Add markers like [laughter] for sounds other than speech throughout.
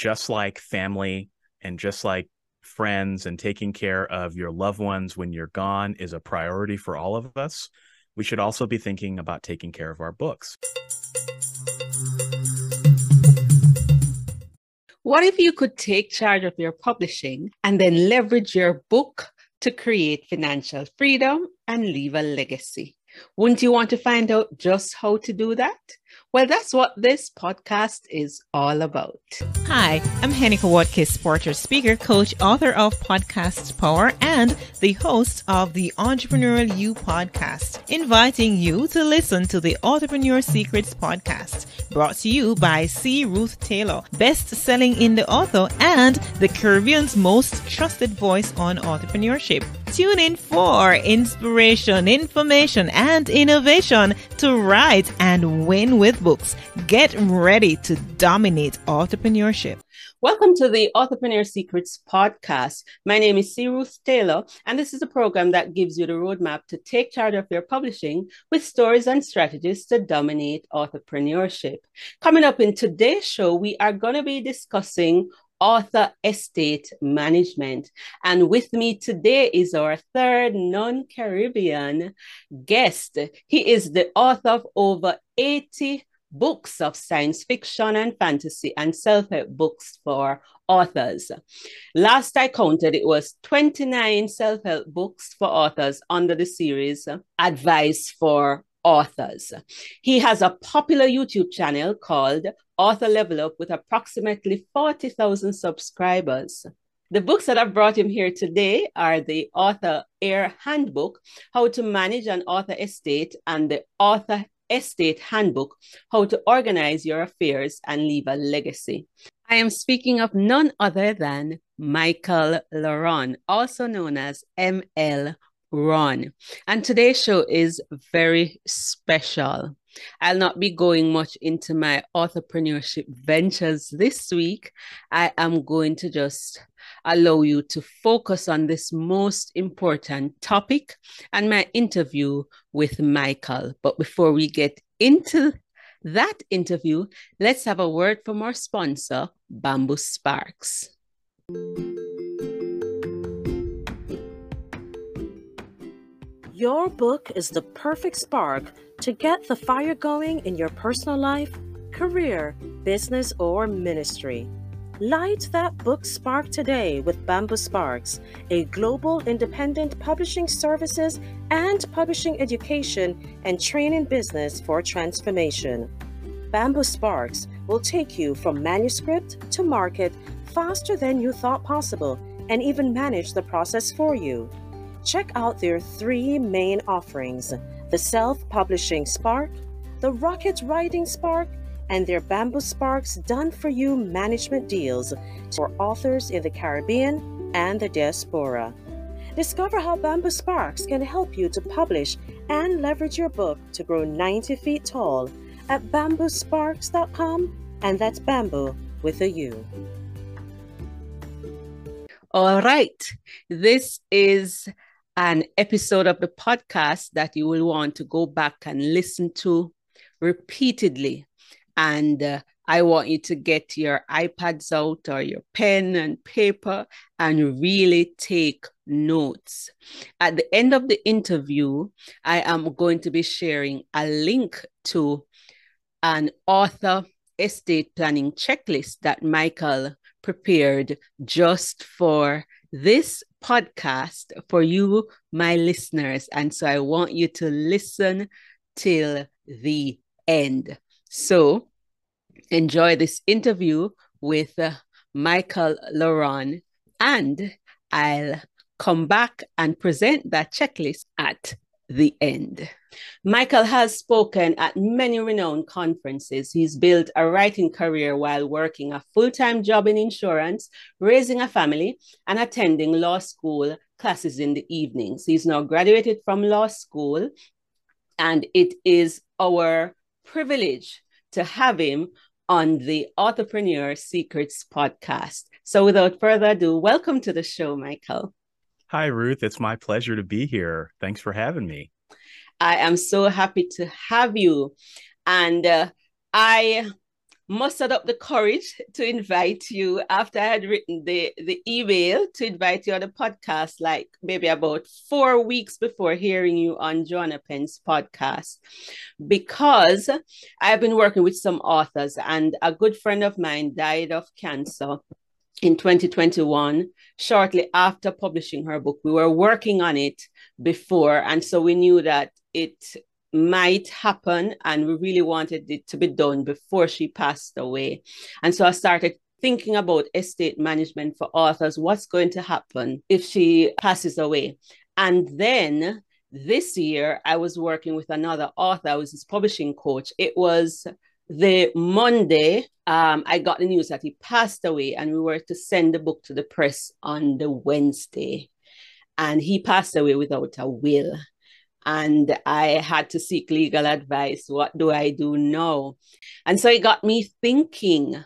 just like family and just like friends and taking care of your loved ones when you're gone is a priority for all of us, we should also be thinking about taking care of our books. What if you could take charge of your publishing and then leverage your book to create financial freedom and leave a legacy? Wouldn't you want to find out just how to do that? Well, that's what this podcast is all about. Hi, I'm Hennika Watkis, Porter speaker, coach, author of Podcast Power, and the host of the Entrepreneurial You podcast, inviting you to listen to the Entrepreneur Secrets podcast, brought to you by C. Ruth Taylor, best-selling indie author and the Caribbean's most trusted voice on entrepreneurship. Tune in for inspiration, information, and innovation to write and win with books. Get ready to dominate entrepreneurship. Welcome to the Entrepreneur Secrets podcast. My name is C. Ruth Taylor, and this is a program that gives you the roadmap to take charge of your publishing with stories and strategies to dominate entrepreneurship. Coming up in today's show, we are going to be discussing author estate management. And with me today is our third non Caribbean guest. He is the author of over 80 books of science fiction and fantasy and self help books for authors. Last I counted, it was 29 self help books for authors under the series Advice for Authors. He has a popular YouTube channel called Author Level Up with approximately 40,000 subscribers. The books that I've brought him here today are the Author Heir Handbook, How to Manage an Author Estate, and the Author Estate Handbook, How to Organize Your Affairs and Leave a Legacy. I am speaking of none other than Michael La Ronn, also known as ML Ronn. And today's show is very special. I'll not be going much into my entrepreneurship ventures this week. I am going to just allow you to focus on this most important topic and my interview with Michael. But before we get into that interview, let's have a word from our sponsor, Bamboo Sparks. Your book is the perfect spark to get the fire going in your personal life, career, business, or ministry. Light that book spark today with Bamboo Sparks, a global independent publishing services and publishing education and training business for transformation. Bamboo Sparks will take you from manuscript to market faster than you thought possible and even manage the process for you. Check out their three main offerings the Self Publishing Spark, the Rocket Writing Spark, and their Bamboo Sparks done for you management deals for authors in the Caribbean and the diaspora. Discover how Bamboo Sparks can help you to publish and leverage your book to grow 90 feet tall at bamboosparks.com, and that's bamboo with a U. All right. This is an episode of the podcast that you will want to go back and listen to repeatedly. And uh, I want you to get your iPads out or your pen and paper and really take notes. At the end of the interview, I am going to be sharing a link to an author estate planning checklist that Michael prepared just for this podcast for you, my listeners. And so I want you to listen till the end. So enjoy this interview with uh, Michael La Ronn, and I'll come back and present that checklist at the end. Michael has spoken at many renowned conferences. He's built a writing career while working a full time job in insurance, raising a family, and attending law school classes in the evenings. He's now graduated from law school, and it is our privilege to have him on the Entrepreneur Secrets podcast. So, without further ado, welcome to the show, Michael. Hi, Ruth. It's my pleasure to be here. Thanks for having me. I am so happy to have you. And uh, I mustered up the courage to invite you after I had written the, the email to invite you on the podcast, like maybe about four weeks before hearing you on Joanna Penn's podcast, because I've been working with some authors, and a good friend of mine died of cancer in 2021 shortly after publishing her book. We were working on it before and so we knew that it might happen and we really wanted it to be done before she passed away. And so i started thinking about estate management for authors what's going to happen if she passes away? And then this year i was working with another author. I was his publishing coach. It was the monday um, i got the news that he passed away and we were to send the book to the press on the wednesday and he passed away without a will and I had to seek legal advice. What do I do now? And so it got me thinking.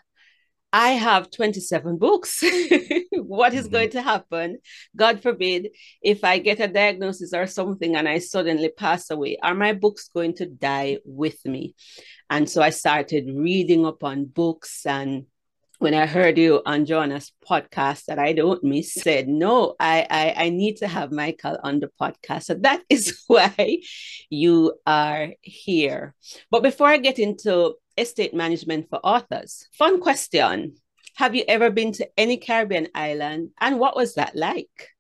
I have 27 books. [laughs] what is mm-hmm. going to happen? God forbid, if I get a diagnosis or something and I suddenly pass away, are my books going to die with me? And so I started reading up on books and when I heard you on Joanna's podcast that I don't miss, said, no, I, I, I need to have Michael on the podcast. So that [laughs] is why you are here. But before I get into estate management for authors, fun question. Have you ever been to any Caribbean island? And what was that like?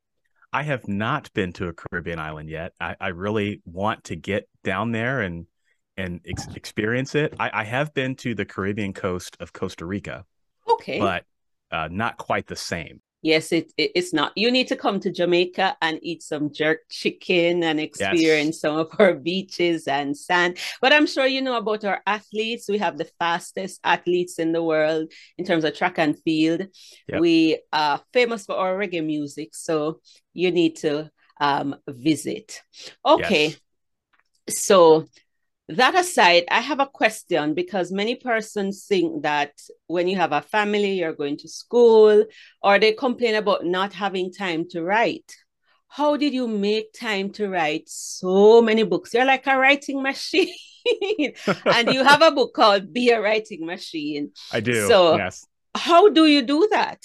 I have not been to a Caribbean island yet. I, I really want to get down there and and ex- experience it. I, I have been to the Caribbean coast of Costa Rica Okay. But uh, not quite the same. Yes, it, it, it's not. You need to come to Jamaica and eat some jerk chicken and experience yes. some of our [laughs] beaches and sand. But I'm sure you know about our athletes. We have the fastest athletes in the world in terms of track and field. Yep. We are famous for our reggae music, so you need to um, visit. Okay. Yes. So that aside, I have a question because many persons think that when you have a family, you're going to school, or they complain about not having time to write. How did you make time to write so many books? You're like a writing machine. [laughs] and you have a book called Be a Writing Machine. I do. So, yes. how do you do that?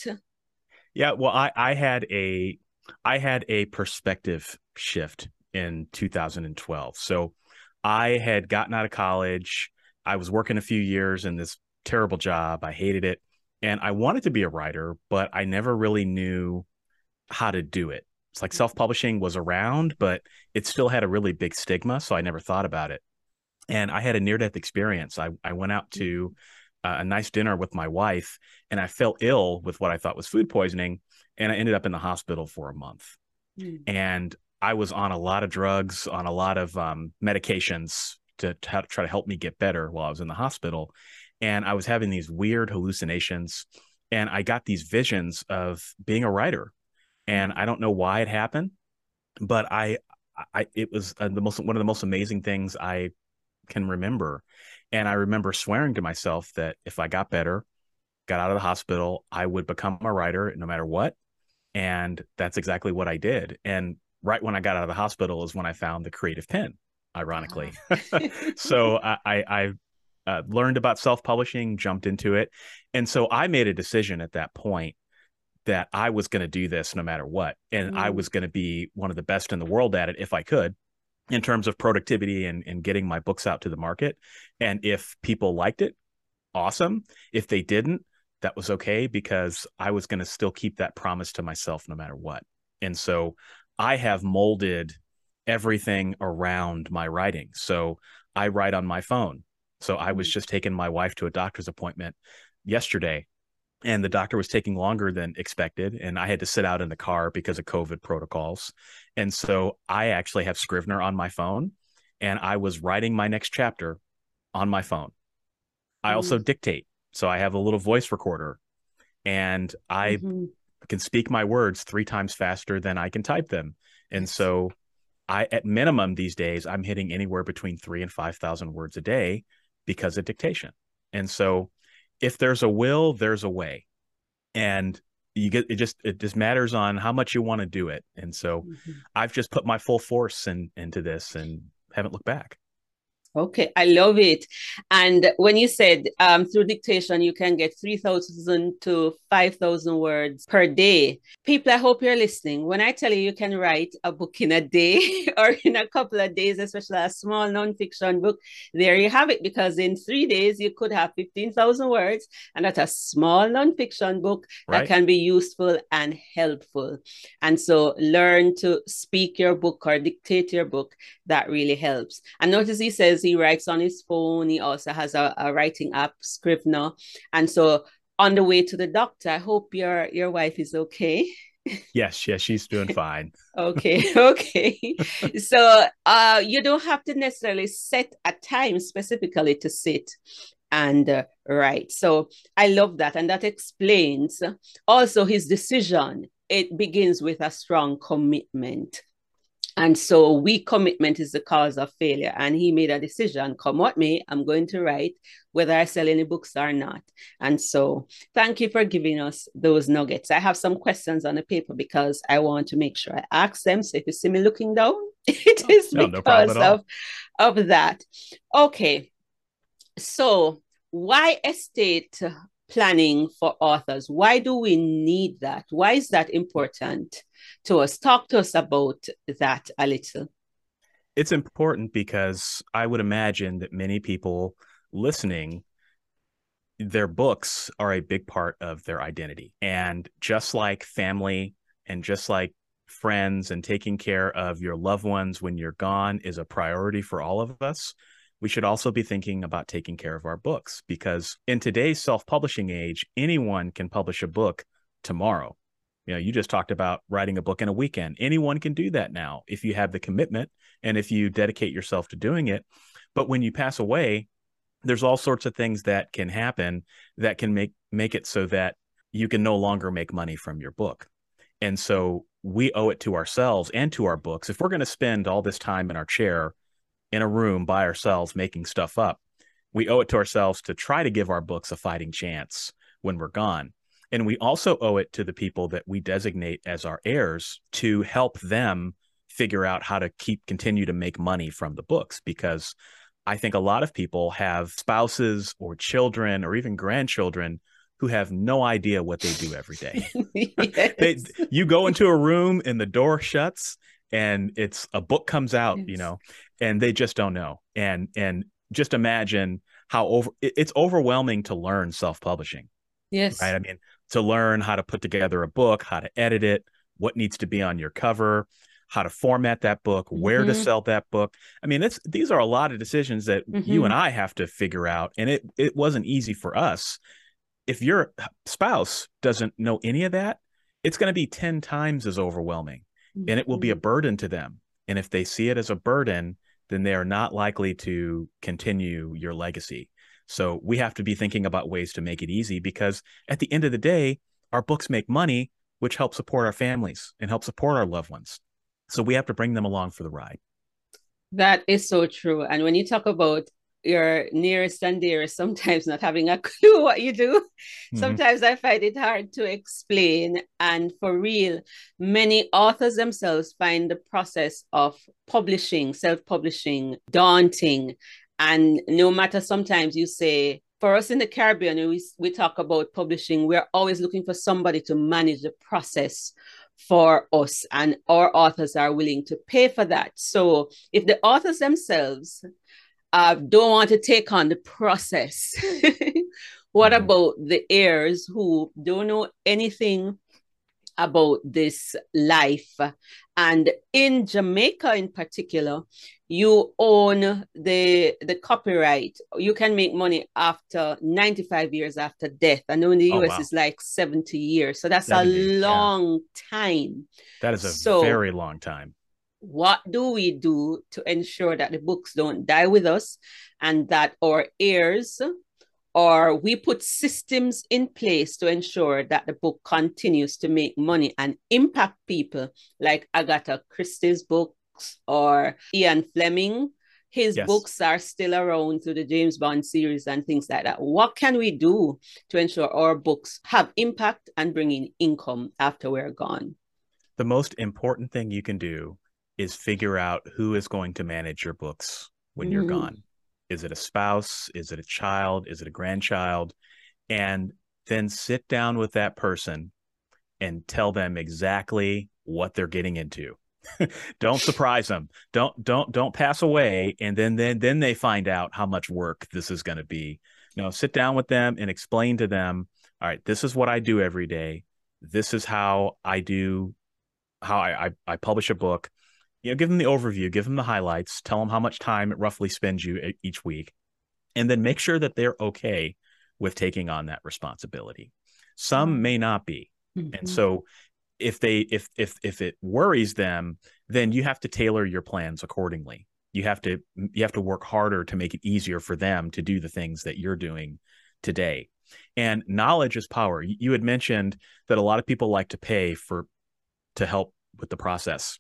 Yeah, well, I, I had a I had a perspective shift in 2012. So I had gotten out of college. I was working a few years in this terrible job. I hated it. And I wanted to be a writer, but I never really knew how to do it. It's like self publishing was around, but it still had a really big stigma. So I never thought about it. And I had a near death experience. I, I went out to uh, a nice dinner with my wife and I fell ill with what I thought was food poisoning. And I ended up in the hospital for a month. Mm. And I was on a lot of drugs, on a lot of um, medications to, to try to help me get better while I was in the hospital. And I was having these weird hallucinations. And I got these visions of being a writer. And I don't know why it happened, but I, I it was uh, the most one of the most amazing things I can remember. And I remember swearing to myself that if I got better, got out of the hospital, I would become a writer no matter what. And that's exactly what I did. And right when I got out of the hospital is when I found the Creative Penn, ironically. Ah. [laughs] [laughs] so I, I, I uh, learned about self publishing, jumped into it. And so I made a decision at that point that I was going to do this no matter what. And mm. I was going to be one of the best in the world at it if I could in terms of productivity and, and getting my books out to the market. And if people liked it, awesome. If they didn't, that was okay because I was going to still keep that promise to myself no matter what. And so I have molded everything around my writing. So I write on my phone. So I was mm. just taking my wife to a doctor's appointment yesterday and the doctor was taking longer than expected and i had to sit out in the car because of covid protocols and so i actually have scrivener on my phone and i was writing my next chapter on my phone i also mm. dictate so i have a little voice recorder and i mm-hmm can speak my words three times faster than I can type them. And so I at minimum these days I'm hitting anywhere between 3 and 5,000 words a day because of dictation. And so if there's a will, there's a way. And you get it just it just matters on how much you want to do it. And so mm-hmm. I've just put my full force in, into this and haven't looked back. Okay, I love it. And when you said um, through dictation, you can get 3,000 to 5,000 words per day. People, I hope you're listening. When I tell you you can write a book in a day [laughs] or in a couple of days, especially a small nonfiction book, there you have it. Because in three days, you could have 15,000 words. And that's a small nonfiction book right. that can be useful and helpful. And so learn to speak your book or dictate your book. That really helps. And notice he says, he writes on his phone. He also has a, a writing app, Scrivener. And so on the way to the doctor, I hope your your wife is okay. [laughs] yes, yes, she's doing fine. okay, [laughs] okay. so uh you don't have to necessarily set a time specifically to sit and uh, write. So I love that. And that explains also his decision. It begins with a strong commitment. And so weak commitment is the cause of failure. And he made a decision, come what may, I'm going to write whether I sell any books or not. And so thank you for giving us those nuggets. I have some questions on the paper because I want to make sure I ask them. So if you see me looking down, [laughs] it oh, is no, because no of, of that. Okay. So why estate planning for authors? Why do we need that? Why is that important? To us. Talk to us about that a little. It's important because I would imagine that many people listening, their books are a big part of their identity. And just like family and just like friends and taking care of your loved ones when you're gone is a priority for all of us, we should also be thinking about taking care of our books because in today's self publishing age, anyone can publish a book tomorrow. You know, you just talked about writing a book in a weekend. Anyone can do that now if you have the commitment and if you dedicate yourself to doing it. But when you pass away, there's all sorts of things that can happen that can make make it so that you can no longer make money from your book. And so we owe it to ourselves and to our books. If we're going to spend all this time in our chair in a room by ourselves making stuff up, we owe it to ourselves to try to give our books a fighting chance when we're gone. And we also owe it to the people that we designate as our heirs to help them figure out how to keep continue to make money from the books because I think a lot of people have spouses or children or even grandchildren who have no idea what they do every day. [laughs] they, you go into a room and the door shuts and it's a book comes out, yes. you know, and they just don't know. And and just imagine how over it's overwhelming to learn self-publishing. Yes. Right. I mean, to learn how to put together a book, how to edit it, what needs to be on your cover, how to format that book, where mm-hmm. to sell that book. I mean, it's these are a lot of decisions that mm-hmm. you and I have to figure out, and it it wasn't easy for us. If your spouse doesn't know any of that, it's going to be 10 times as overwhelming mm-hmm. and it will be a mm-hmm. burden to them. And if they see it as a burden, then they are not likely to continue your legacy. So we have to be thinking about ways to make it easy because at the end of the day, our books make money, which helps support our families and help support our loved ones. So we have to bring them along for the ride. That is so true. And when you talk about your nearest and dearest sometimes not having a [laughs] clue what you do. Mm-hmm. Sometimes I find it hard to explain. And for real, many authors themselves find the process of publishing, self publishing, daunting. And no matter sometimes you say, for us in the Caribbean, we, we talk about publishing, we're always looking for somebody to manage the process for us, and our authors are willing to pay for that. So if the authors themselves uh, don't want to take on the process, [laughs] what mm-hmm. about the heirs who don't know anything about this life. And in Jamaica, in particular, you own the the copyright. You can make money after 95 years after death. I know in the oh, US wow. it's like 70 years. So that's 70, a long yeah. time. That is a so, very long time. What do we do to ensure that the books don't die with us and that our heirs or we put systems in place to ensure that the book continues to make money and impact people like Agatha Christie's books or Ian Fleming. His yes. books are still around through the James Bond series and things like that. What can we do to ensure our books have impact and bring in income after we're gone? The most important thing you can do is figure out who is going to manage your books when mm. you're mm-hmm. gone Is it a spouse? Is it a child? Is it a grandchild? And then sit down with that person and tell them exactly what they're getting into. [laughs] don't surprise them. Don't don't don't pass away and then then then they find out how much work this is going to be. No, sit down with them and explain to them, all right, this is what I do every day. This is how I do how I, I, I publish a book. You know, give them the overview, give them the highlights, tell them how much time it roughly spends you each week, and then make sure that they're okay with taking on that responsibility. Some mm-hmm. may not be. Mm-hmm. And so if they if if if it worries them, then you have to tailor your plans accordingly. You have to you have to work harder to make it easier for them to do the things that you're doing today. And knowledge is power. You had mentioned that a lot of people like to pay for to help with the process.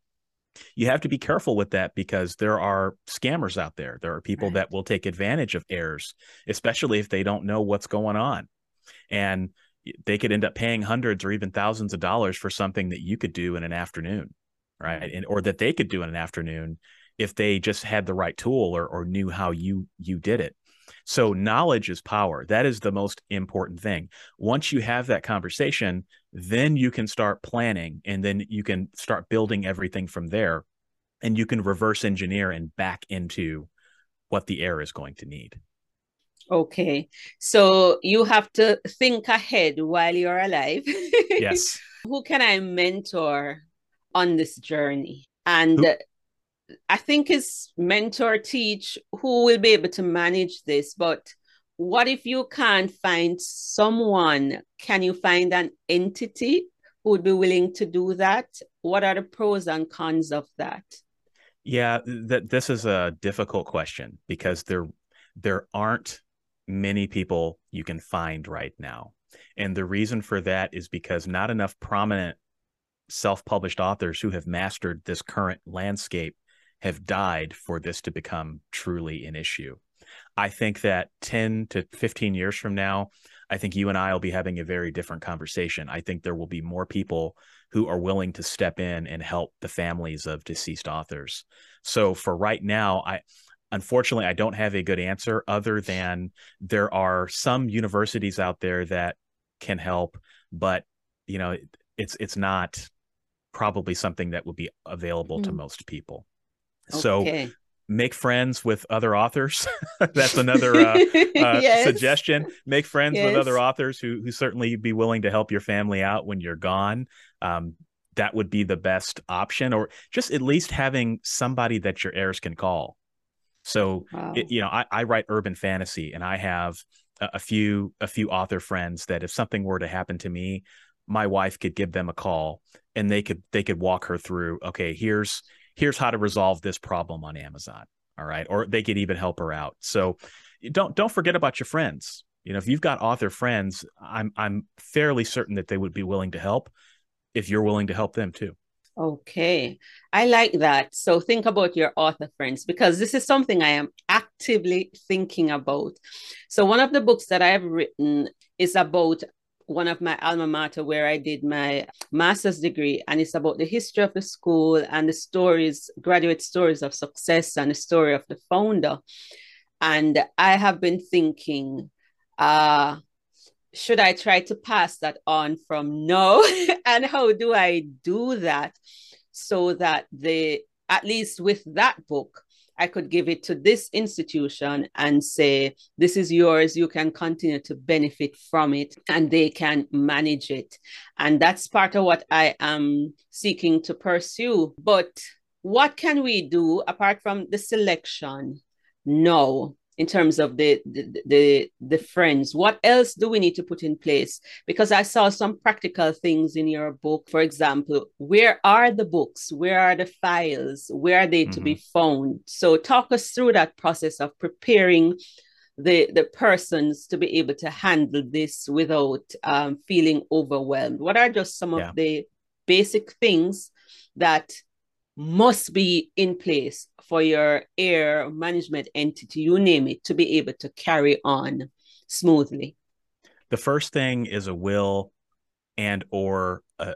You have to be careful with that because there are scammers out there. There are people right. that will take advantage of errors, especially if they don't know what's going on. And they could end up paying hundreds or even thousands of dollars for something that you could do in an afternoon, right? And or that they could do in an afternoon if they just had the right tool or or knew how you you did it. So knowledge is power. That is the most important thing. Once you have that conversation, then you can start planning and then you can start building everything from there and you can reverse engineer and back into what the heir is going to need. Okay. So you have to think ahead while you're alive. yes. [laughs] Who can I mentor on this journey? And Who? I think it's mentor teach who will be able to manage this. But what if you can't find someone? Can you find an entity who would be willing to do that? What are the pros and cons of that? Yeah, that this is a difficult question because there there aren't many people you can find right now. And the reason for that is because not enough prominent self published authors who have mastered this current landscape have died for this to become truly an issue. I think that 10 to 15 years from now, I think you and I will be having a very different conversation. I think there will be more people who are willing to step in and help the families of deceased authors. So for right now, I unfortunately, I don't have a good answer other than there are some universities out there that can help, but you know, it's it's not probably something that would be available mm. to most people. Okay. So make friends with other authors. [laughs] That's another uh, [laughs] uh, yes. suggestion. Make friends yes. with other authors who who certainly be willing to help your family out when you're gone. Um, that would be the best option, or just at least having somebody that your heirs can call. So, wow. it, you know, I, I, write urban fantasy, and I have a, a, few a few author friends that if something were to happen to me, my wife could give them a call, and they could they could walk her through. Okay, here's here's how to resolve this problem on Amazon. All right, or they could even help her out. So, don't don't forget about your friends. You know, if you've got author friends, I'm I'm fairly certain that they would be willing to help if you're willing to help them too. Okay, I like that. So think about your author friends because this is something I am actively thinking about. So, one of the books that I have written is about one of my alma mater where I did my master's degree, and it's about the history of the school and the stories, graduate stories of success, and the story of the founder. And I have been thinking, uh, should I try to pass that on from no? [laughs] and how do I do that so that the at least with that book, I could give it to this institution and say, this is yours. You can continue to benefit from it and they can manage it. And that's part of what I am seeking to pursue. But what can we do apart from the selection? No, in terms of the, the the the friends what else do we need to put in place because i saw some practical things in your book for example where are the books where are the files where are they mm-hmm. to be mm-hmm. found so talk us through that process of preparing the the persons to be able to handle this without um, feeling overwhelmed what are just some yeah. of the basic things that must be in place for your heir management entity, you name it, to be able to carry on smoothly? The first thing is a will and or a,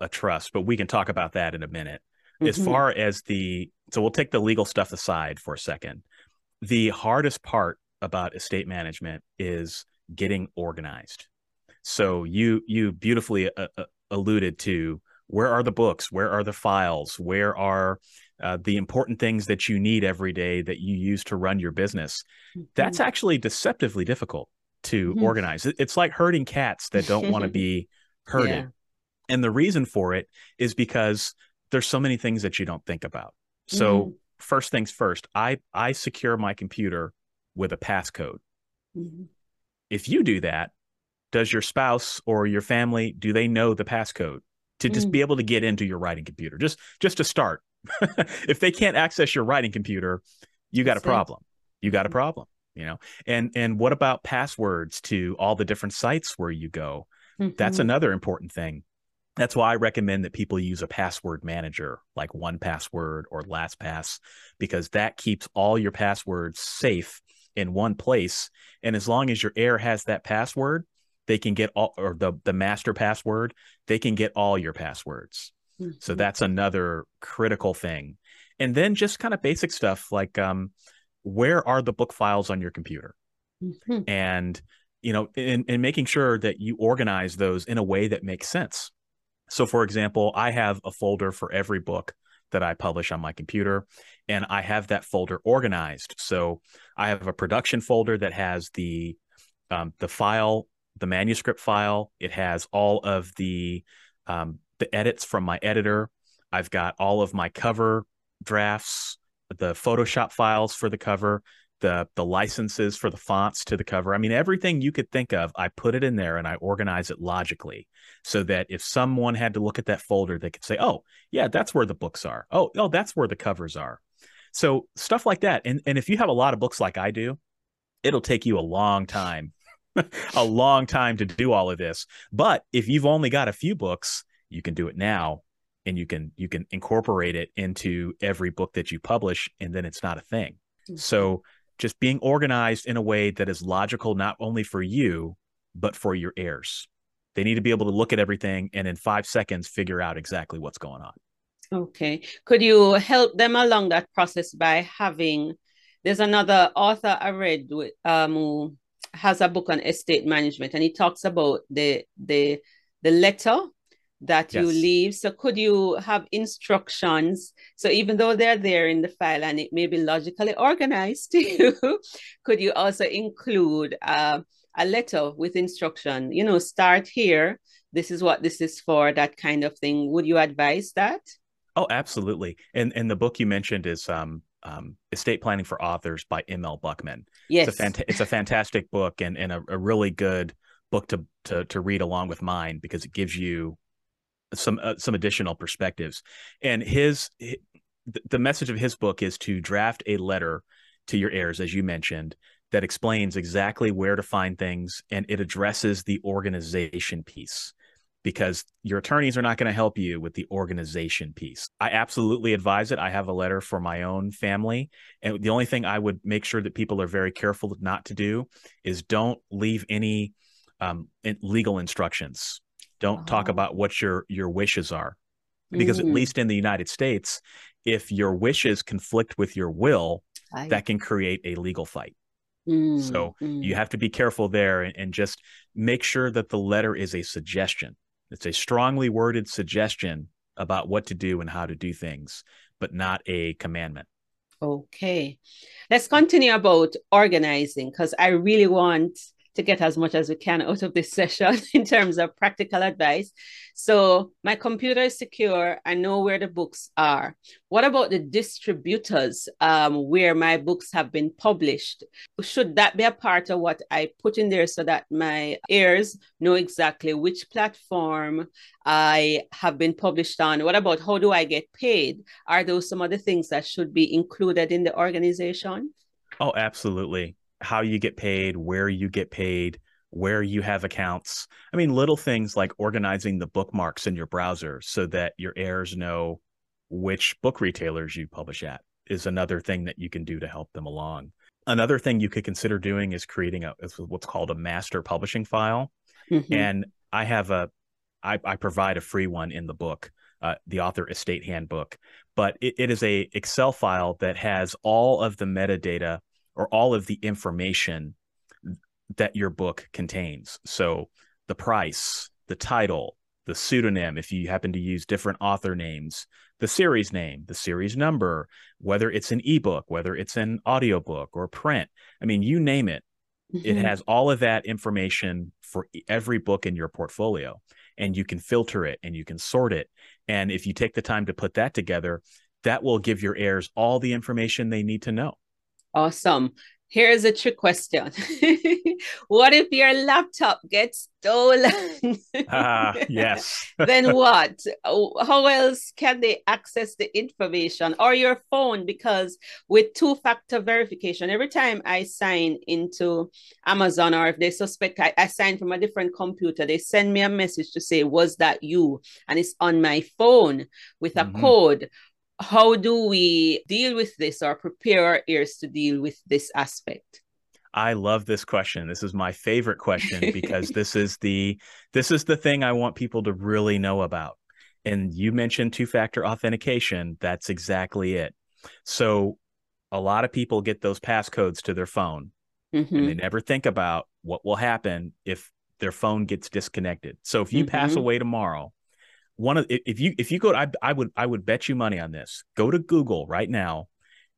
a trust, but we can talk about that in a minute. Mm-hmm. As far as the so we'll take the legal stuff aside for a second. the hardest part about estate management is getting organized. So you you beautifully uh, uh, alluded to where are the books, where are the files, where are uh, the important things that you need every day that you use to run your business. Mm-hmm. That's actually deceptively difficult to mm-hmm. organize. It's like herding cats that don't want to [laughs] be herded. Yeah. And the reason for it is because there's so many things that you don't think about. So mm-hmm. first things first, I I secure my computer with a passcode. Mm-hmm. If you do that, does your spouse or your family do they know the passcode to just mm. be able to get into your writing computer? Just just to start. [laughs] if they can't access your writing computer, you got a problem. You got a mm-hmm. problem, you know. And and what about passwords to all the different sites where you go? Mm-hmm. That's another important thing. That's why I recommend that people use a password manager like 1Password or LastPass because that keeps all your passwords safe in one place. And as long as your heir has that password, they can get all or the the master password, they can get all your passwords. Mm-hmm. So that's another critical thing. And then just kind of basic stuff like um, where are the book files on your computer? Mm-hmm. And you know, in, in making sure that you organize those in a way that makes sense. So, for example, I have a folder for every book that I publish on my computer, and I have that folder organized. So, I have a production folder that has the um, the file, the manuscript file. It has all of the um, the edits from my editor. I've got all of my cover drafts, the Photoshop files for the cover, the the licenses for the fonts to the cover. I mean, everything you could think of, I put it in there and I organize it logically so that if someone had to look at that folder, they could say, "Oh, yeah, that's where the books are. Oh, oh, that's where the covers are." So stuff like that. And and if you have a lot of books like I do, it'll take you a long time, [laughs] a long time to do all of this. But if you've only got a few books, you can do it now and you can you can incorporate it into every book that you publish and then it's not a thing. Mm-hmm. So just being organized in a way that is logical not only for you but for your heirs they need to be able to look at everything and in five seconds figure out exactly what's going on okay could you help them along that process by having there's another author i read with, um, who has a book on estate management and he talks about the the the letter that yes. you leave. So could you have instructions? So even though they're there in the file and it may be logically organized to you, [laughs] could you also include uh, a letter with instruction? You know, start here. This is what this is for. That kind of thing. Would you advise that? Oh, absolutely. And and the book you mentioned is um, um, Estate Planning for Authors by M.L. Buckman. Yes, it's a, fant- it's a fantastic book and and a, a really good book to, to to read along with mine because it gives you some uh, some additional perspectives. And his, his the message of his book is to draft a letter to your heirs, as you mentioned, that explains exactly where to find things and it addresses the organization piece because your attorneys are not going to help you with the organization piece. I absolutely advise it. I have a letter for my own family. And the only thing I would make sure that people are very careful not to do is don't leave any um, legal instructions don't talk oh. about what your your wishes are. Because mm. at least in the United States, if your wishes conflict with your will, I... that can create a legal fight. Mm. So mm. you have to be careful there and, and just make sure that the letter is a suggestion. It's a strongly worded suggestion about what to do and how to do things, but not a commandment. Okay. Let's continue about organizing because I really want to get as much as we can out of this [laughs] session in terms of practical advice. So my computer is secure. I know where the books are. What about the distributors um, where my books have been published? Should that be a part of what I put in there so that my heirs know exactly which platform I have been published on? What about how do I get paid? Are those some of the things that should be included in the organization? Oh, absolutely how you get paid, where you get paid, where you have accounts. I mean, little things like organizing the bookmarks in your browser so that your heirs know which book retailers you publish at is another thing that you can do to help them along. Another thing you could consider doing is creating a what's called a master publishing file. Mm-hmm. And I have a I, I provide a free one in the book, uh, the author estate handbook, but it, it is a Excel file that has all of the metadata or all of the information that your book contains. So the price, the title, the pseudonym, if you happen to use different author names, the series name, the series number, whether it's an ebook, whether it's an audiobook or print. I mean, you name it. Mm-hmm. It has all of that information for every book in your portfolio, and you can filter it and you can sort it. And if you take the time to put that together, that will give your heirs all the information they need to know. Awesome. Here's a trick question. [laughs] what if your laptop gets stolen? uh, [laughs] yes. [laughs] then what? How else can they access the information or your phone? Because with two factor verification, every time I sign into Amazon or if they suspect I, I sign from a different computer, they send me a message to say, Was that you? And it's on my phone with a mm-hmm. code how do we deal with this or prepare our ears to deal with this aspect I love this question. This is my favorite question because [laughs] this is the this is the thing I want people to really know about. And you mentioned two-factor authentication, that's exactly it. So a lot of people get those passcodes to their phone mm-hmm. and they mm-hmm. never think about what will happen if their phone gets disconnected. So if you mm-hmm. pass away tomorrow one of if you if you go I, I would i would bet you money on this. Go to google right now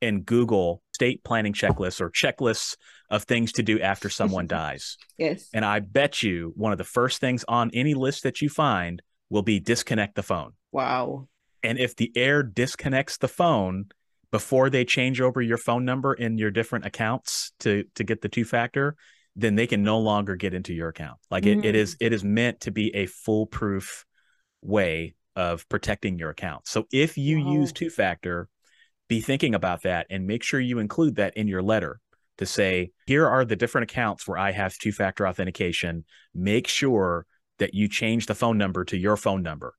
and google state planning checklists or checklists of things to do after someone [laughs] dies. Yes. And i bet you one of the first things on any list that you find will be disconnect the phone. Wow. And if the heir disconnects the phone before they change over your phone number in your different accounts to to get the two factor then they can no longer get into your account. Like mm. it, it is it is meant to be a foolproof way of protecting your account. So if you wow. use two factor, be thinking about that and make sure you include that in your letter to say, here are the different accounts where I have two factor authentication. Make sure that you change the phone number to your phone number.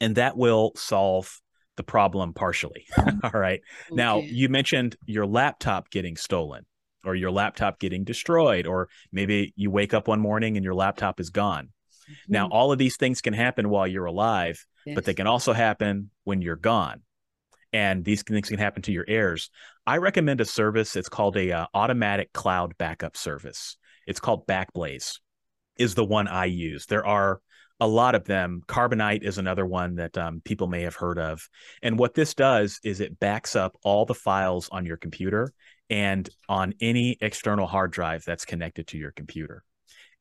And that will solve the problem partially. [laughs] Mm-hmm. All right. Okay. Now, you mentioned your laptop getting stolen or your laptop getting destroyed, or maybe you wake up one morning and your laptop is gone. Mm-hmm. Now, all of these things can happen while you're alive, yes. but they can also happen when you're gone. And these things can happen to your heirs. I recommend a service. It's called a uh, automatic cloud backup service. It's called Backblaze. Is the one I use. There are a lot of them. Carbonite is another one that um, people may have heard of. And what this does is it backs up all the files on your computer and on any external hard drive that's connected to your computer.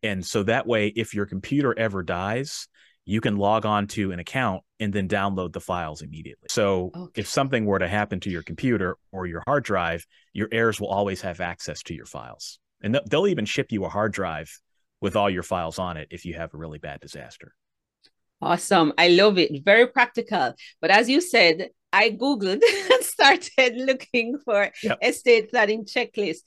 And so that way, if your computer ever dies, you can log on to an account and then download the files immediately. So okay. if something were to happen to your computer or your hard drive, your heirs will always have access to your files. And they'll even ship you a hard drive with all your files on it if you have a really bad disaster. Awesome. I love it. Very practical. But as you said, I Googled [laughs] and started [laughs] looking for yep. estate planning checklist.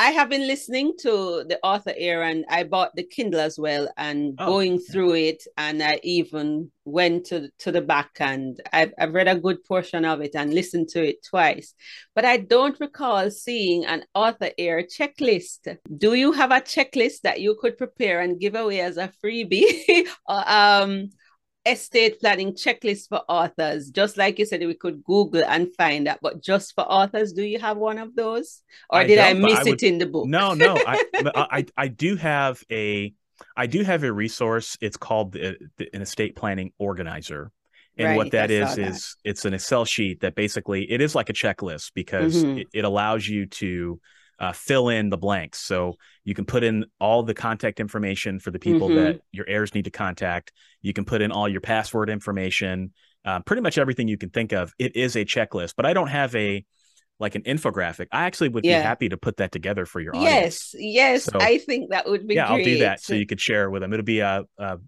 I have been listening to the author and I bought the Kindle as well and oh, going through it and I even went to to the back and I've, I've read a good portion of it and listened to it twice. But I don't recall seeing an author heir checklist. Do you have a checklist that you could prepare and give away as a freebie? [laughs] um estate planning checklist for authors. Just like you said, we could Google and find that, but just for authors, do you have one of those, or I did I miss I would, it in the book? No, no, [laughs] I, I, I do have a, I do have a resource. It's called the, the, an estate planning organizer. And right, what that is that. is it's an Excel sheet that basically it is like a checklist because mm-hmm. it, it allows you to uh, fill in the blanks. So you can put in all the contact information for the people mm-hmm. that your heirs need to contact. You can put in all your password information, uh, pretty much everything you can think of. It is a checklist, but I don't have a like an infographic. I actually would yeah. be happy to put that together for your audience. Yes, yes, so, I think that would be. Yeah, great. I'll do that so you could share with them. It'll be a, a,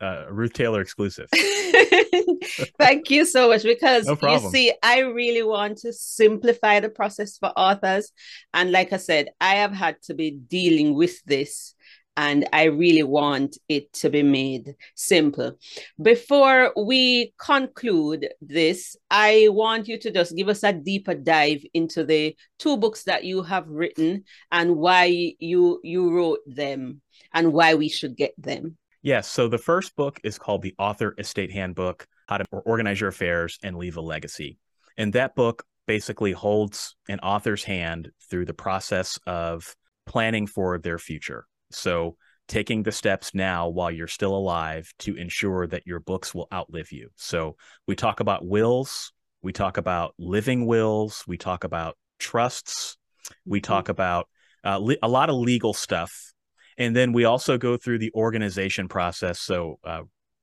a Ruth Taylor exclusive. [laughs] Thank you so much because no you see, I really want to simplify the process for authors. And like I said, I have had to be dealing with this and I really want it to be made simple. Before we conclude this, I want you to just give us a deeper dive into the two books that you have written and why you you wrote them and why we should get them. Yes. So the first book is called The Author Estate Handbook How to Organize Your Affairs and Leave a Legacy. And that book basically holds an author's hand through the process of planning for their future. So, taking the steps now while you're still alive to ensure that your books will outlive you. So, we talk about wills, we talk about living wills, we talk about trusts, we mm-hmm. talk about uh, li- a lot of legal stuff. And then we also go through the organization process. So, uh,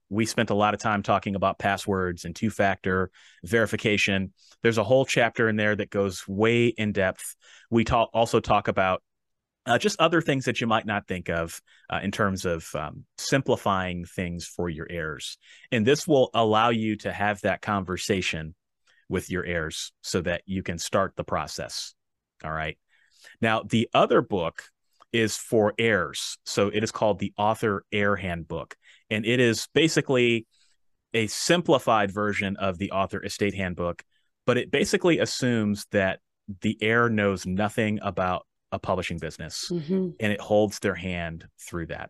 we spent a lot of time talking about passwords and two factor verification. There's a whole chapter in there that goes way in depth. We talk also talk about uh, just other things that you might not think of uh, in terms of um, simplifying things for your heirs. And this will allow you to have that conversation with your heirs so that you can start the process. All right. Now, the other book is for heirs. So it is called the Author Heir Handbook. And it is basically a simplified version of the Author Estate Handbook, but it basically assumes that the heir knows nothing about a publishing business mm-hmm. and it holds their hand through that.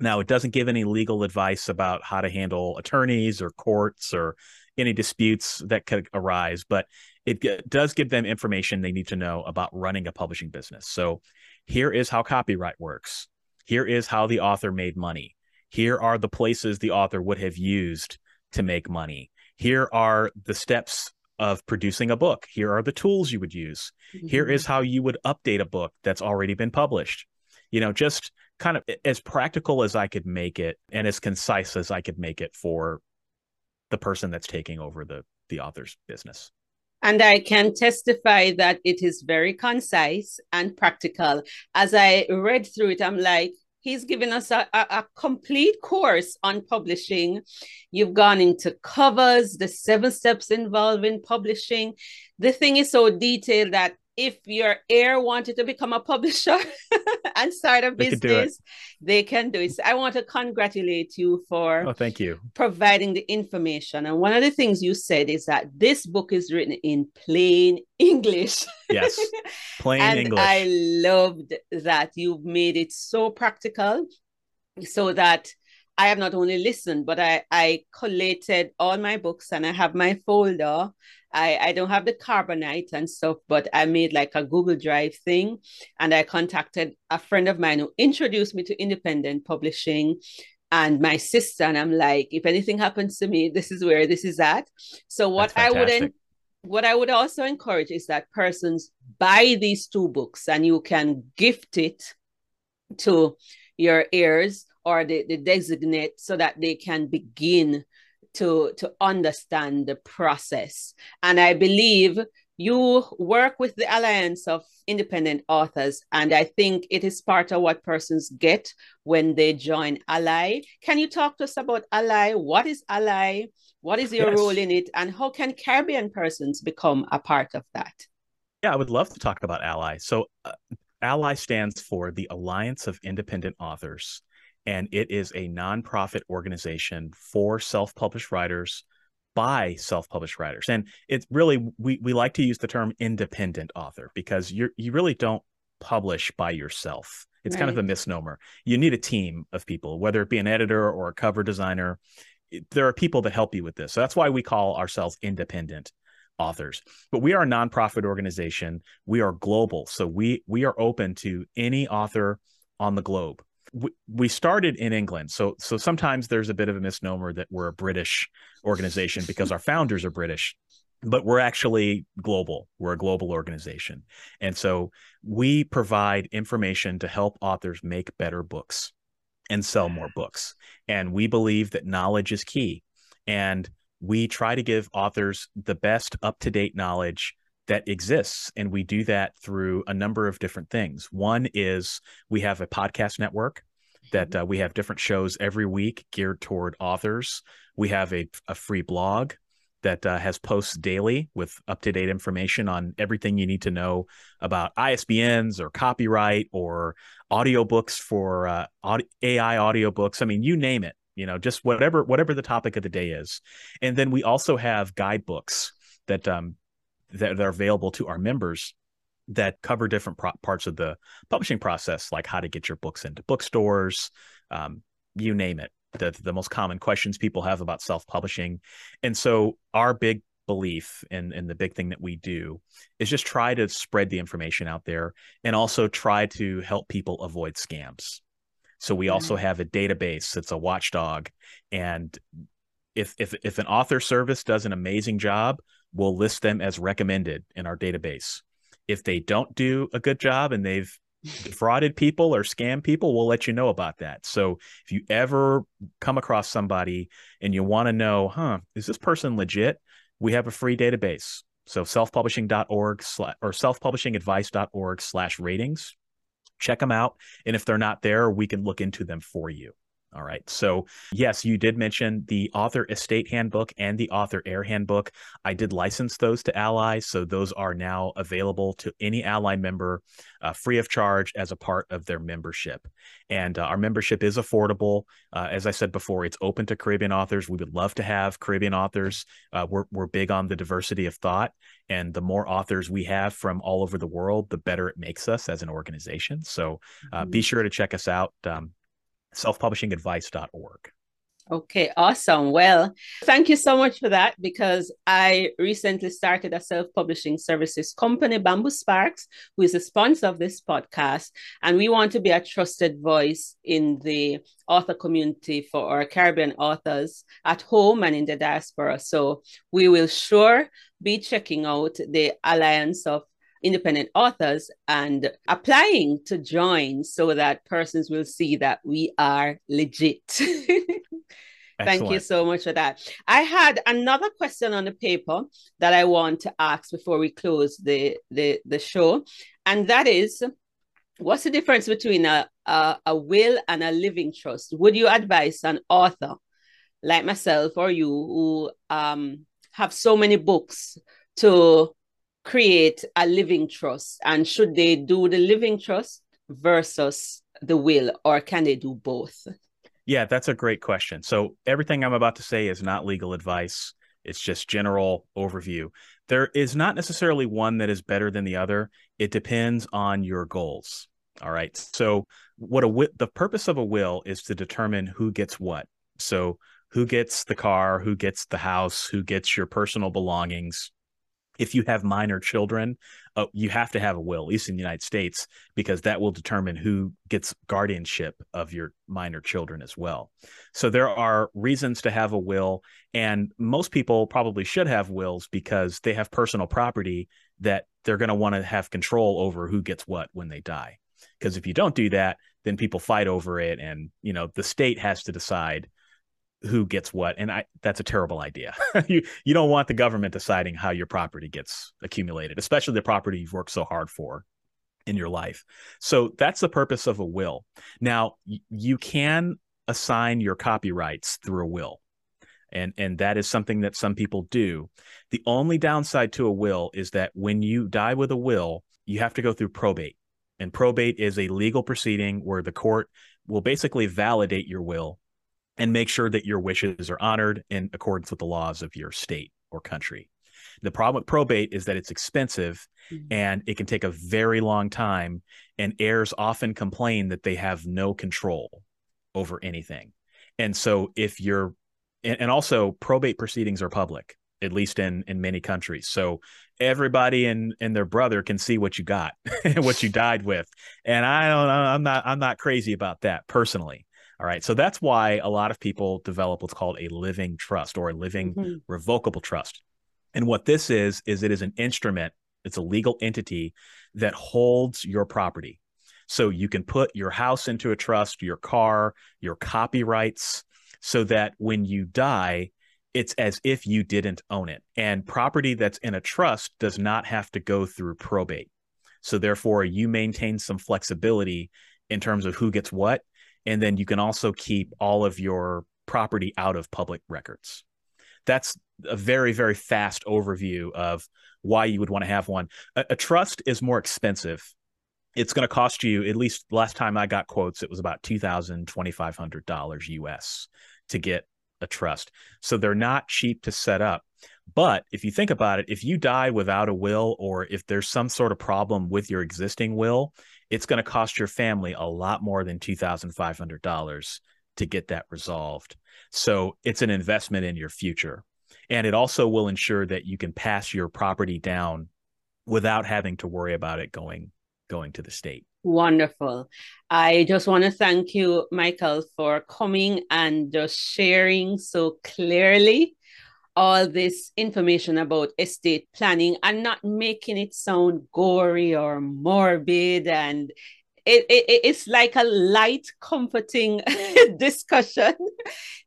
Now, it doesn't give any legal advice about how to handle attorneys or courts or any disputes that could arise, but it g- does give them information they need to know about running a publishing business. So, here is how copyright works. Here is how the author made money. Here are the places the author would have used to make money. Here are the steps of producing a book. Here are the tools you would use. Mm-hmm. Here is how you would update a book that's already been published. You know, just kind of as practical as I could make it and as concise as I could make it for the person that's taking over the the author's business. And I can testify that it is very concise and practical. As I read through it, I'm like, He's given us a, a, a, complete course on publishing. You've gone into covers, the seven steps involved in publishing. The thing is so detailed that if your heir wanted to become a publisher [laughs] and start a they business, can they can do it. So I want to congratulate you for oh, thank you providing the information. And one of the things you said is that this book is written in plain English. [laughs] Yes, plain and English. I loved that you've made it so practical, so that I have not only listened, but I I collated all my books and I have my folder I, I don't have the carbonite and stuff, but I made like a Google Drive thing. And I contacted a friend of mine who introduced me to independent publishing and my sister. And I'm like, if anything happens to me, this is where this is at. So what I wouldn't what I would also encourage is that persons buy these two books and you can gift it to your heirs or the, the designate so that they can begin to to understand the process. And i believe you work with the alliance of independent authors and i think it is part of what persons get when they join ally. Can you talk to us about ally? What is ally? What is your yes. role in it? And how can caribbean persons become a part of that? Yeah i would love to talk about ally. So uh, ally stands for the alliance of independent authors and it is a nonprofit organization for self-published writers by self-published writers. And it's really we, we like to use the term independent author because you you really don't publish by yourself. It's right. kind of a misnomer. You need a team of people whether it be an editor or a cover designer. There are people that help you with this. So that's why we call ourselves independent authors. But we are a nonprofit organization. We are global. So we we are open to any author on the globe we started in England, so so sometimes there's a bit of a misnomer that we're a British organization because our founders are British, but we're actually global. We're a global organization, and so we provide information to help authors make better books and sell more books. And we believe that knowledge is key, and we try to give authors the best up to date knowledge that exists. And we do that through a number of different things. One is we have a podcast network that uh, we have different shows every week geared toward authors. We have a, a free blog that uh, has posts daily with up to date information on everything you need to know about ISBNs or copyright or audiobooks for uh, audio, AI audiobooks. I mean, you name it, you know, just whatever whatever the topic of the day is. And then we also have guidebooks that um, that, are available to our members that cover different pro- parts of the publishing process, like how to get your books into bookstores, um, you name it. The, the most common questions people have about self publishing. And so our big belief and, and the big thing that we do is just try to spread the information out there and also try to help people avoid scams. So we also have a database that's a watchdog. And if, if, if an author service does an amazing job, we'll list them as recommended in our database. If they don't do a good job and they've [laughs] defrauded people or scam people, we'll let you know about that. So if you ever come across somebody and you want to know, huh, is this person legit? We have a free database. So selfpublishing.org slash or selfpublishingadvice.org slash ratings. Check them out. And if they're not there, we can look into them for you. All right. So, yes, you did mention the author estate handbook and the author heir handbook. I did license those to Ally. So, those are now available to any Ally member uh, free of charge as a part of their membership. And uh, our membership is affordable. Uh, as I said before, it's open to Caribbean authors. We would love to have Caribbean authors. Uh, we're, we're big on the diversity of thought. And the more authors we have from all over the world, the better it makes us as an organization. So, uh, mm-hmm. be sure to check us out. Um, selfpublishingadvice.org. Okay, awesome. Well, thank you so much for that because I recently started a self publishing services company, Bamboo Sparks, who is a sponsor of this podcast. And we want to be a trusted voice in the author community for our Caribbean authors at home and in the diaspora. So we will sure be checking out the Alliance of independent authors and applying to join so that persons will see that we are legit. [laughs] Thank you so much for that. I had another question on the paper that I want to ask before we close the the, the show, and that is, what's the difference between a, a, a will and a living trust? Would you advise an author like myself or you who um, have so many books to create a living trust? And should they do the living trust versus the will, or can they do both? Yeah, that's a great question. So, everything I'm about to say is not legal advice, it's just general overview. There is not necessarily one that is better than the other, it depends on your goals. All right. So, what a the purpose of a will is to determine who gets what. So, who gets the car, who gets the house, who gets your personal belongings, if you have minor children, uh, you have to have a will, at least in the United States, because that will determine who gets guardianship of your minor children as well. So there are reasons to have a will, and most people probably should have wills because they have personal property that they're going to want to have control over who gets what when they die. Because if you don't do that, then people fight over it, and you know the state has to decide who gets what and i that's a terrible idea. [laughs] You you don't want the government deciding how your property gets accumulated especially the property you've worked so hard for in your life. So that's the purpose of a will. Now you can assign your copyrights through a will and and that is something that some people do. The only downside to a will is that when you die with a will you have to go through probate and probate is a legal proceeding where the court will basically validate your will and make sure that your wishes are honored in accordance with the laws of your state or country. The problem with probate is that it's expensive mm-hmm. and it can take a very long time. And heirs often complain that they have no control over anything. And so, if you're, and, also probate proceedings are public, at least in in many countries. So everybody and and their brother can see what you got, [laughs] what you died with. And I don't, I'm not, I'm not crazy about that personally. All right. So that's why a lot of people develop what's called a living trust or a living mm-hmm. revocable trust. And what this is, is it is an instrument, it's a legal entity that holds your property. So you can put your house into a trust, your car, your copyrights, so that when you die, it's as if you didn't own it. And property that's in a trust does not have to go through probate. So therefore, you maintain some flexibility in terms of who gets what and then you can also keep all of your property out of public records. That's a very, very fast overview of why you would want to have one. A, a trust is more expensive. It's going to cost you, at least last time I got quotes, it was about $2,000, $2,500 US to get a trust. So they're not cheap to set up. But if you think about it, if you die without a will or if there's some sort of problem with your existing will, it's going to cost your family a lot more than $2,500 to get that resolved. So it's an investment in your future. and it also will ensure that you can pass your property down without having to worry about it going going to the state. Wonderful. I just want to thank you, Michael, for coming and just sharing so clearly all this information about estate planning and not making it sound gory or morbid and it, it, it's like a light, comforting [laughs] discussion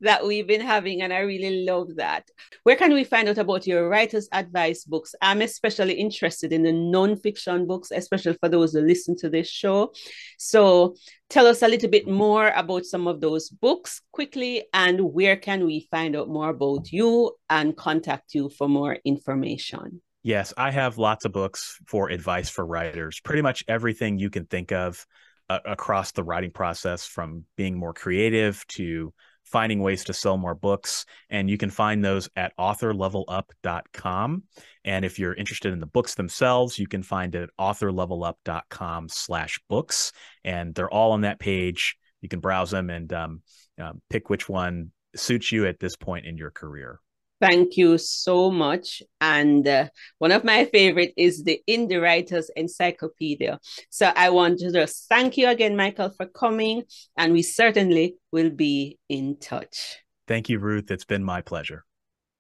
that we've been having, and I really love that. Where can we find out about your writer's advice books? I'm especially interested in the nonfiction books, especially for those who listen to this show. So tell us a little bit more about some of those books quickly, and where can we find out more about you and contact you for more information? Yes, I have lots of books for advice for writers. Pretty much everything you can think of uh, across the writing process, from being more creative to finding ways to sell more books. And you can find those at authorlevelup.com. And if you're interested in the books themselves, you can find it at authorlevelup.com slash books. And they're all on that page. You can browse them and um, um, pick which one suits you at this point in your career. Thank you so much. And uh, one of my favorite is the Indie Writers Encyclopedia. So I want to just thank you again, Michael, for coming. And we certainly will be in touch. Thank you, Ruth. It's been my pleasure.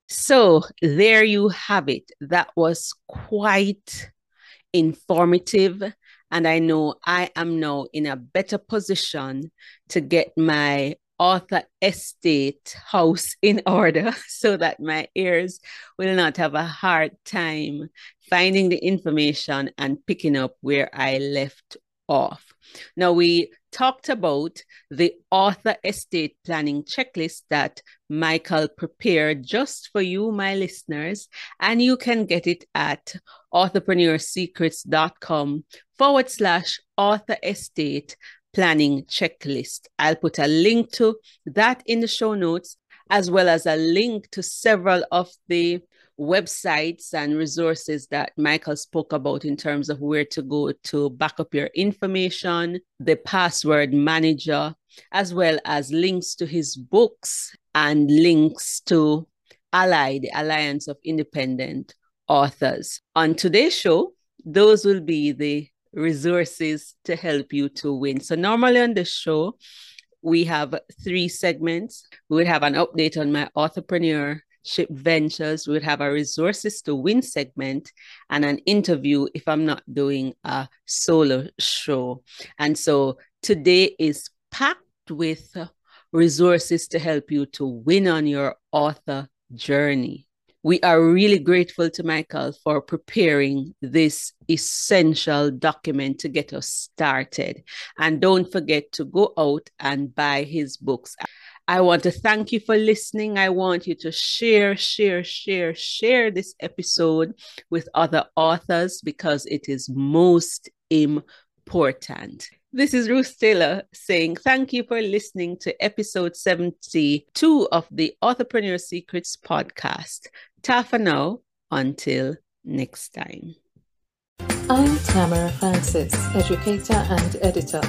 So there you have it. That was quite informative. And I know I am now in a better position to get my author estate house in order [laughs] so that my heirs will not have a hard time finding the information and picking up where I left off. Now, we talked about the author estate planning checklist that Michael prepared just for you, my listeners, and you can get it at authorpreneursecrets.com forward slash author estate planning checklist. I'll put a link to that in the show notes, as well as a link to several of the websites and resources that Michael spoke about in terms of where to go to back up your information, the password manager, as well as links to his books and links to Ally, the Alliance of Independent Authors. On today's show, those will be the resources to help you to win. So, normally on the show, we have three segments. We would have an update on my entrepreneurship ventures. We would have a resources to win segment and an interview if I'm not doing a solo show. And so today is packed with resources to help you to win on your author journey. We are really grateful to Michael for preparing this essential document to get us started. And don't forget to go out and buy his books. I want to thank you for listening. I want you to share, share, share, share this episode with other authors because it is most important. This is Ruth Taylor saying thank you for listening to episode 72 of the Authorpreneur Secrets podcast. Ta for now, until next time. I'm Tamara Francis, educator and editor.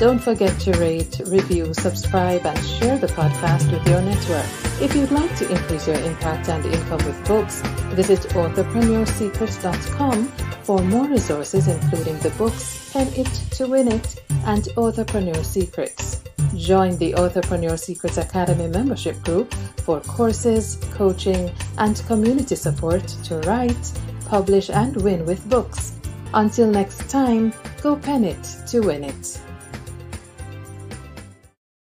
Don't forget to rate, review, subscribe, and share the podcast with your network. If you'd like to increase your impact and income with books, visit authorpreneursecrets.com for more resources, including the books Pen It to Win It and Authorpreneur Secrets. Join the Authorpreneur Secrets Academy membership group for courses, coaching, and community support to write, publish, and win with books. Until next time, go pen it to win it.